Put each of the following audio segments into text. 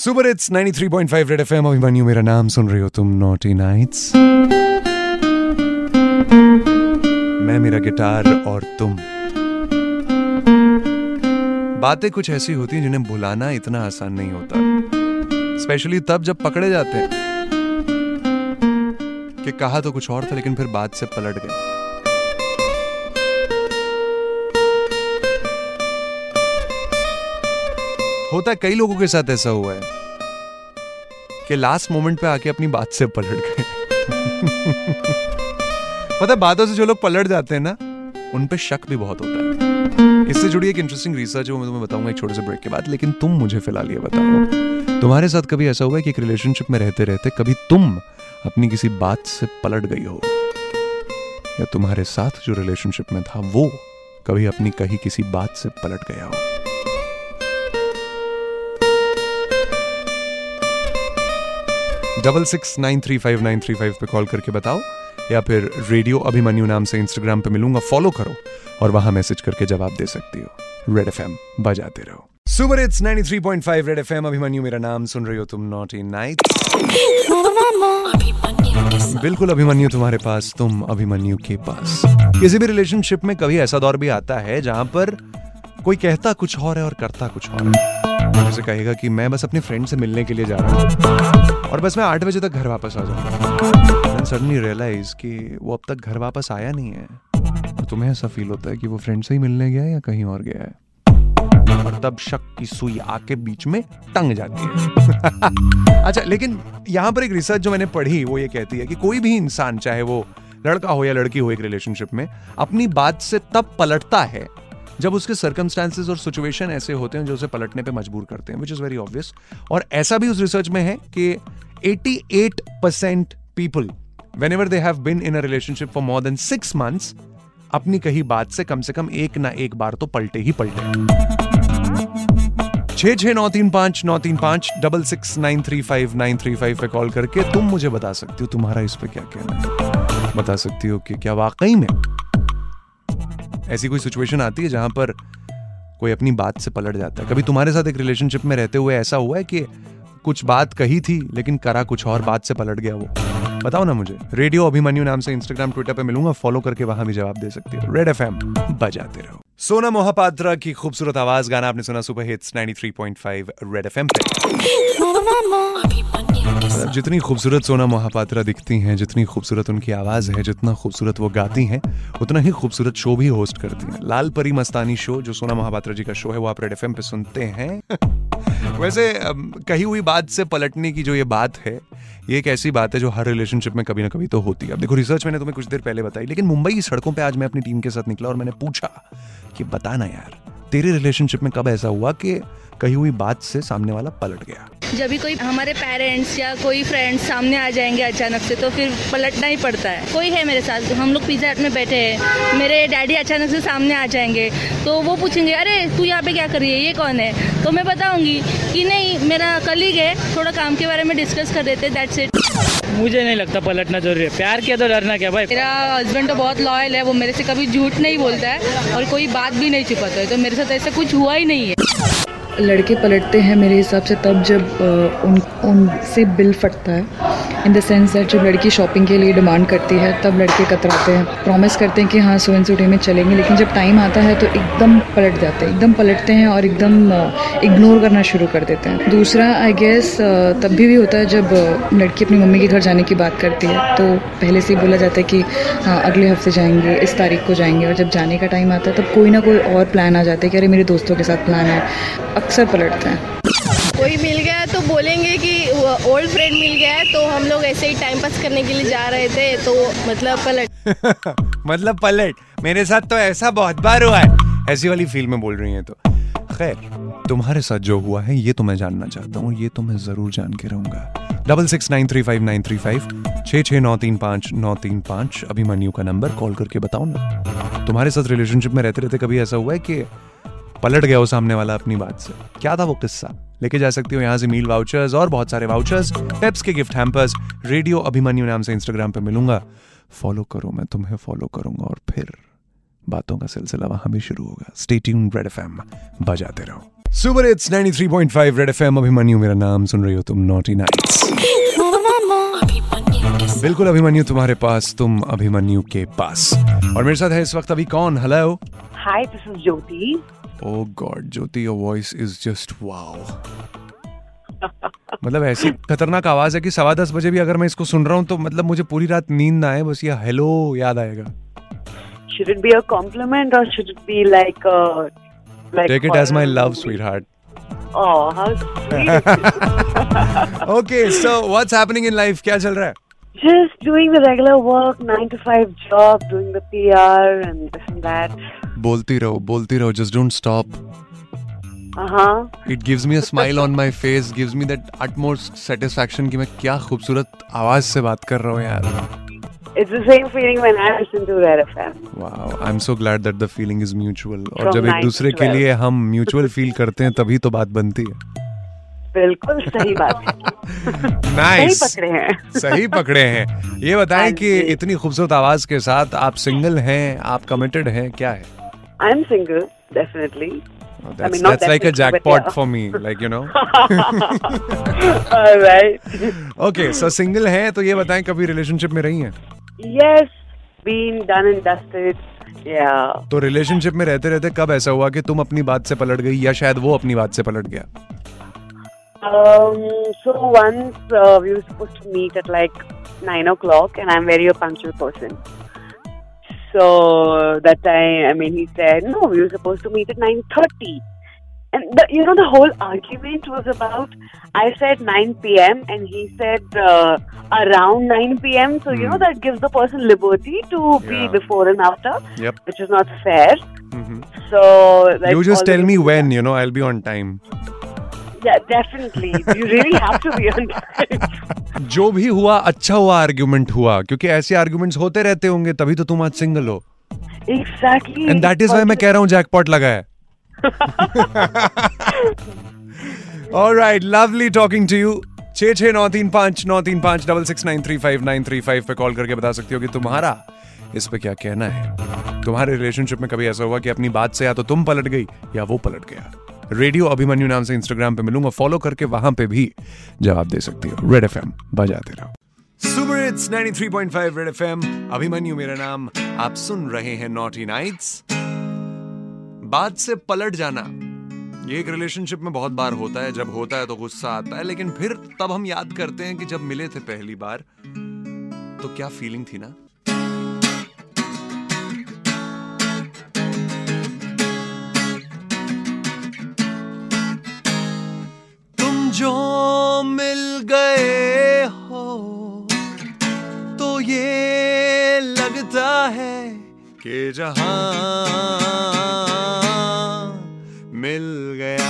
Super it's 93.5 red FM Abhimanyu मेरा नाम सुन रही हो तुम नॉटी नाइट्स मैं, मेरा गिटार और तुम। बातें कुछ ऐसी होती हैं जिन्हें भुलाना इतना आसान नहीं होता। स्पेशली तब जब पकड़े जाते हैं कि कहा तो कुछ और था, लेकिन फिर बात से पलट गए। होता है, कई लोगों के साथ ऐसा हुआ है कि लास्ट मोमेंट पे आके अपनी बात से पलट गए। है, बातों से जो लोग पलट जाते हैं ना, उन पे शक भी बहुत होता है। इससे जुड़ी एक इंटरेस्टिंग रिसर्च है, वो मैं तुम्हें बताऊँगा एक छोटे से ब्रेक के बाद, लेकिन तुम मुझे फ़िलहाल ये बताओ। तुम्हारे साथ कभी ऐसा हुआ है कि एक रिलेशनशिप में रहते रहते कभी तुम अपनी किसी बात से पलट गई हो? या तुम्हारे साथ जो रिलेशनशिप में था, वो कभी अपनी कही किसी बात से पलट गया हो? Double six nine three five nine three five पे कॉल करके बताओ, या फिर रेडियो अभिमन्यु नाम से इंस्टाग्राम पे मिलूँगा फॉलो करो, और वहाँ मैसेज करके जवाब दे सकती हो। रेड एफएम बजाते रहो। Super it's 93.5 red FM Abhimanyu मेरा नाम सुन रही हो तुम नॉटी नाइट बिल्कुल अभिमन्यु तुम्हारे पास, तुम अभिमन्यु के पास। किसी भी रिलेशनशिप में कभी ऐसा दौर भी आता है जहाँ पर कोई कहता कुछ और है और करता कुछ और जैसे कहेगा कि मैं बस अपने फ्रेंड से मिलने के लिए जा रहा हूँ। और बस मैं आठ बजे तक घर वापस आ जाऊँगा। सडनली रियलाइज़ कि वो अब तक घर वापस आया नहीं है। और तुम्हें ऐसा फील होता है कि वो फ्रेंड से ही मिलने गया है या कहीं और गया है? और तब शक की सुई आके बीच में टंग जाती है। अच्छा लेकिन यहाँ पर एक रिसर्च जो मैंने पढ़ी, वो ये कहती है कि कोई भी इंसान, चाहे वो लड़का हो या लड़की हो एक रिलेशनशिप में, अपनी बात से तब पलटता है जब उसके सर्कमस्टांसिस और सिचुएशन ऐसे होते हैं जो उसे पलटने पर मजबूर करते हैं विच इज़ वेरी ऑब्वियस और ऐसा भी उस रिसर्च में है कि 88 percent people whenever they have been in a relationship for more than six months अपनी कही बात से कम से कम एक ना एक बार तो पलटे ही पलटे। छह छह नौ तीन पाँच, नौ तीन पाँच, double six nine three five, nine three five पे कॉल करके तुम मुझे बता सकती हो तुम्हारा इस पे क्या कहना है। बता सकती हो कि क्या वाकई में ऐसी कोई सिचुएशन आती है जहाँ पर कोई अपनी बात से पलट जाता है? कभी तुम्हारे साथ एक रिलेशनशिप में रहते हुए ऐसा हुआ है कि कुछ बात कही थी, लेकिन करा कुछ और बात से पलट गया वो? बताओ ना मुझे। रेडियो अभिमन्यु नाम से इंस्टाग्राम ट्विटर पे मिलूँगा फॉलो करके वहाँ भी जवाब दे सकती हो। रेड एफएम बजाते रहो। सोना मोहपात्रा की खूबसूरत आवाज़, गाना आपने सुना सुपर हिट्स 93.5 रेड एफएम पे। जितनी खूबसूरत सोना मोहपात्रा दिखती हैं, जितनी खूबसूरत उनकी आवाज़ है, जितना खूबसूरत वो गाती हैं, उतना ही खूबसूरत शो भी होस्ट करती हैं। लाल परी मस्तानी शो, जो सोना मोहपात्रा जी का शो है, वो आप रेड एफएम पे सुनते हैं। वैसे कही हुई बात से पलटने की जो ये बात है, ये एक ऐसी बात है जो हर रिलेशनशिप में कभी ना कभी तो होती है। अब देखो रिसर्च मैंने तुम्हें कुछ देर पहले बताई, लेकिन मुंबई की सड़कों पे आज मैं अपनी टीम के साथ निकला और मैंने पूछा कि बताना यार, तेरे रिलेशनशिप में कब ऐसा हुआ कि कही हुई बात से सामने वाला पलट गया? जब भी कोई हमारे पेरेंट्स या कोई फ्रेंड्स सामने आ जाएँगे अचानक से तो फिर पलटना ही पड़ता है। कोई है मेरे साथ हम लोग पिज्जा हट में बैठे हैं मेरे डैडी अचानक से सामने आ जाएँगे तो वो पूछेंगे अरे तू यहाँ पे क्या कर रही है? ये कौन है? तो मैं बताऊँगी कि नहीं मेरा कलीग है थोड़ा काम के बारे में डिस्कस कर देते दैट्स इट मुझे नहीं लगता पलटना ज़रूरी है। प्यार किया तो डरना क्या भाई? मेरा हस्बैंड तो बहुत लॉयल है वो मेरे से कभी झूठ नहीं बोलता है और कोई बात भी नहीं छुपाता है तो मेरे साथ ऐसा कुछ हुआ ही नहीं है। लड़के पलटते हैं मेरे हिसाब से तब जब उन, उनसे बिल फटता है। इन द सेंस दैट जब लड़की शॉपिंग के लिए डिमांड करती है, तब लड़के कतराते हैं। प्रॉमिस करते हैं कि हाँ सुबह इन सो डे में चलेंगे, लेकिन जब टाइम आता है तो एकदम पलट जाते हैं। एकदम पलटते हैं और एकदम इग्नोर करना शुरू कर देते हैं। दूसरा आई गेस तब भी भी होता है जब लड़की अपनी मम्मी के घर जाने की बात करती है तो पहले से ही बोला जाता है कि हाँ अगले हफ़्ते जाएँगे, इस तारीख को जाएँगे, और जब जाने का टाइम आता है, तब कोई ना कोई और प्लान आ जाता है कि अरे, मेरे दोस्तों के साथ प्लान है। अक्सर पलटते हैं। कोई मिल गया तो बोलेंगे कि ओल्ड फ्रेंड मिल गया है तो हम लोग ऐसे ही टाइम पास करने के लिए जा रहे थे तो मतलब पलट। मतलब पलट। मेरे साथ तो ऐसा बहुत बार हुआ है। ऐसी वाली फील में बोल रही है तो। खैर तुम्हारे साथ जो हुआ है ये तो मैं जानना चाहता हूँ ये तो मैं ज़रूर जान के रहूँगा। Double six nine three five nine three five छः छः नौ तीन पाँच नौ तीन पाँच अभिमन्यु का नंबर कॉल करके बताओ ना। तुम्हारे साथ रिलेशनशिप में रहते रहते कभी ऐसा हुआ है कि पलट गया हो सामने वाला अपनी बात से। क्या था वो किस्सा? लेके जा सकती हो यहाँ से मील वाउचर्स और बहुत सारे वाउचर्स पेप्स के गिफ्ट हैम्पर्स रेडियो अभिमन्यु नाम से इंस्टाग्राम पे मिलूँगा। फॉलो करो मैं तुम्हें फॉलो करूँगा और फिर बातों का सिलसिला वहाँ भी शुरू होगा। स्टे रेड एफएम बजाते रहो। Super it's 93.5 red FM Abhimanyu मेरा नाम सुन रही हो तुम नॉटी नाइट्स बिल्कुल अभिमन्यु तुम्हारे पास तुम अभिमन्यु के पास। और मेरे साथ है इस वक्त अभी कौन? Hello Hi, this is Jyoti. Oh God Jyoti your voice is just wow मतलब ऐसी खतरनाक आवाज़ है कि सवा दस बजे भी अगर मैं इसको सुन रहा हूँ तो मतलब मुझे पूरी रात नींद ना आए बस ये हेलो याद आएगा Should it be a compliment or should it be like a like my foreign love movie? Sweetheart Oh, how sweet! Okay so what's happening in life क्या चल रहा है Just doing the regular work, nine to five job, doing the PR and this and that. बोलती रहो बोलती रहो just don't stop Uh huh. It gives me a smile on my face gives me that utmost satisfaction कि मैं क्या खूबसूरत आवाज़ से बात कर रहा हूँ यार It's the same feeling when I listen to Red FM. I am so glad that the feeling is mutual और जब एक दूसरे के लिए हम म्यूचुअल फील करते हैं तभी तो बात बनती है बिल्कुल सही बात। है सही पकड़े हैं। सही पकड़े हैं। ये बताएँ हाँ कि इतनी खूबसूरत आवाज़ के साथ आप सिंगल हैं आप कमिटेड हैं क्या है? I am single definitely That's, mean, not that's like a definitely, but jackpot yeah. for me, like you know. Right Okay, so single हैं तो ये बताएँ कभी रिलेशनशिप में रही हैं? Yes been done and dusted या तो रिलेशनशिप में रहते रहते कब ऐसा हुआ कि तुम अपनी बात से पलट गई या शायद वो अपनी बात से पलट गया? Um, so once uh, we were supposed to meet at like nine o'clock, and I'm very a punctual person. So that time, I mean, he said no, we were supposed to meet at nine thirty, and the, you know the whole argument was about. I said nine p.m. and he said uh, around nine p.m. So you know that gives the person liberty to be before and after, Yep. which is not fair. Mhm. So like you just tell me when, you know, I'll be on time. Yeah, definitely. You really have to be on जो भी हुआ अच्छा हुआ argument हुआ क्योंकि ऐसे arguments होते रहते होंगे तभी तो तुम आज सिंगल हो। Exactly. And that is why मैं कह रहा हूँ जैकपॉट लगा है alright lovely talking to you छः छः नौ तीन पाँच नौ तीन पाँच double six nine three five nine three five पे कॉल करके बता सकती हो कि तुम्हारा इस पे क्या कहना है। तुम्हारे रिलेशनशिप में कभी ऐसा हुआ कि अपनी बात से या तो तुम पलट गई या वो पलट गया? रेडियो अभिमन्यु नाम से इंस्टाग्राम पे मिलूँगा। फॉलो करके वहाँ पे भी जवाब दे सकती हो। रेड एफएम बजाते रहो। Super it's 93.5 red FM Abhimanyu मेरा नाम। आप सुन रहे हैं नॉटी नाइट्स बात से पलट जाना, ये एक रिलेशनशिप में बहुत बार होता है। जब होता है तो गुस्सा आता है, लेकिन फिर तब हम याद करते हैं कि जब मिले थे पहली बार तो क्या फीलिंग थी ना? कि जहाँ मिल गया।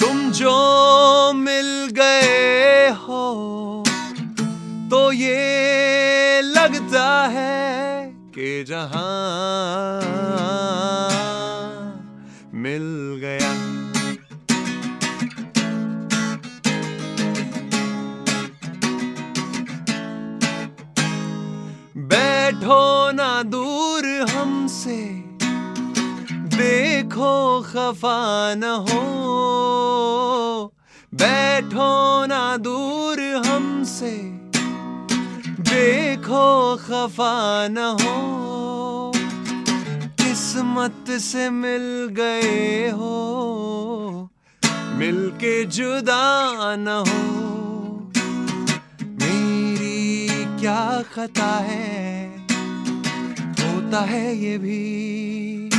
तुम जो मिल गए हो तो ये लगता है के जहाँ मिल गया। हमसे। देखो खफा न हो। बैठो ना दूर हमसे। देखो खफा न हो। किस्मत से मिल गए हो। मिलके जुदा न हो। मेरी क्या खता है? होता है ये भी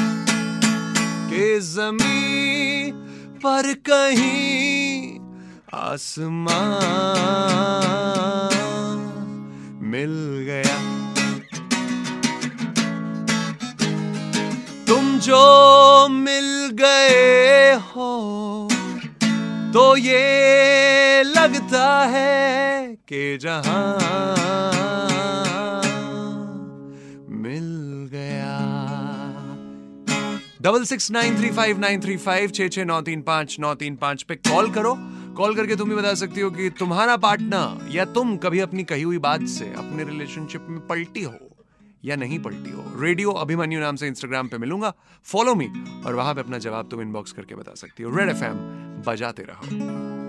कि जमी पर कहीं आसमान मिल गया। तुम जो मिल गए हो तो ये लगता है कि जहाँ मिल double six nine three five nine three five छः छः नौ तीन पाँच नौ तीन पाँच पे कॉल करो। कॉल करके तुम भी बता सकती हो कि तुम्हारा पार्टनर या तुम कभी अपनी कही हुई बात से अपने रिलेशनशिप में पलटी हो या नहीं पलटी हो। रेडियो अभिमन्यु नाम से इंस्टाग्राम पे मिलूँगा। फॉलो मी और वहाँ पे अपना जवाब तुम इनबॉक्स करके बता सकती हो। रेड एफएम बजाते रहो।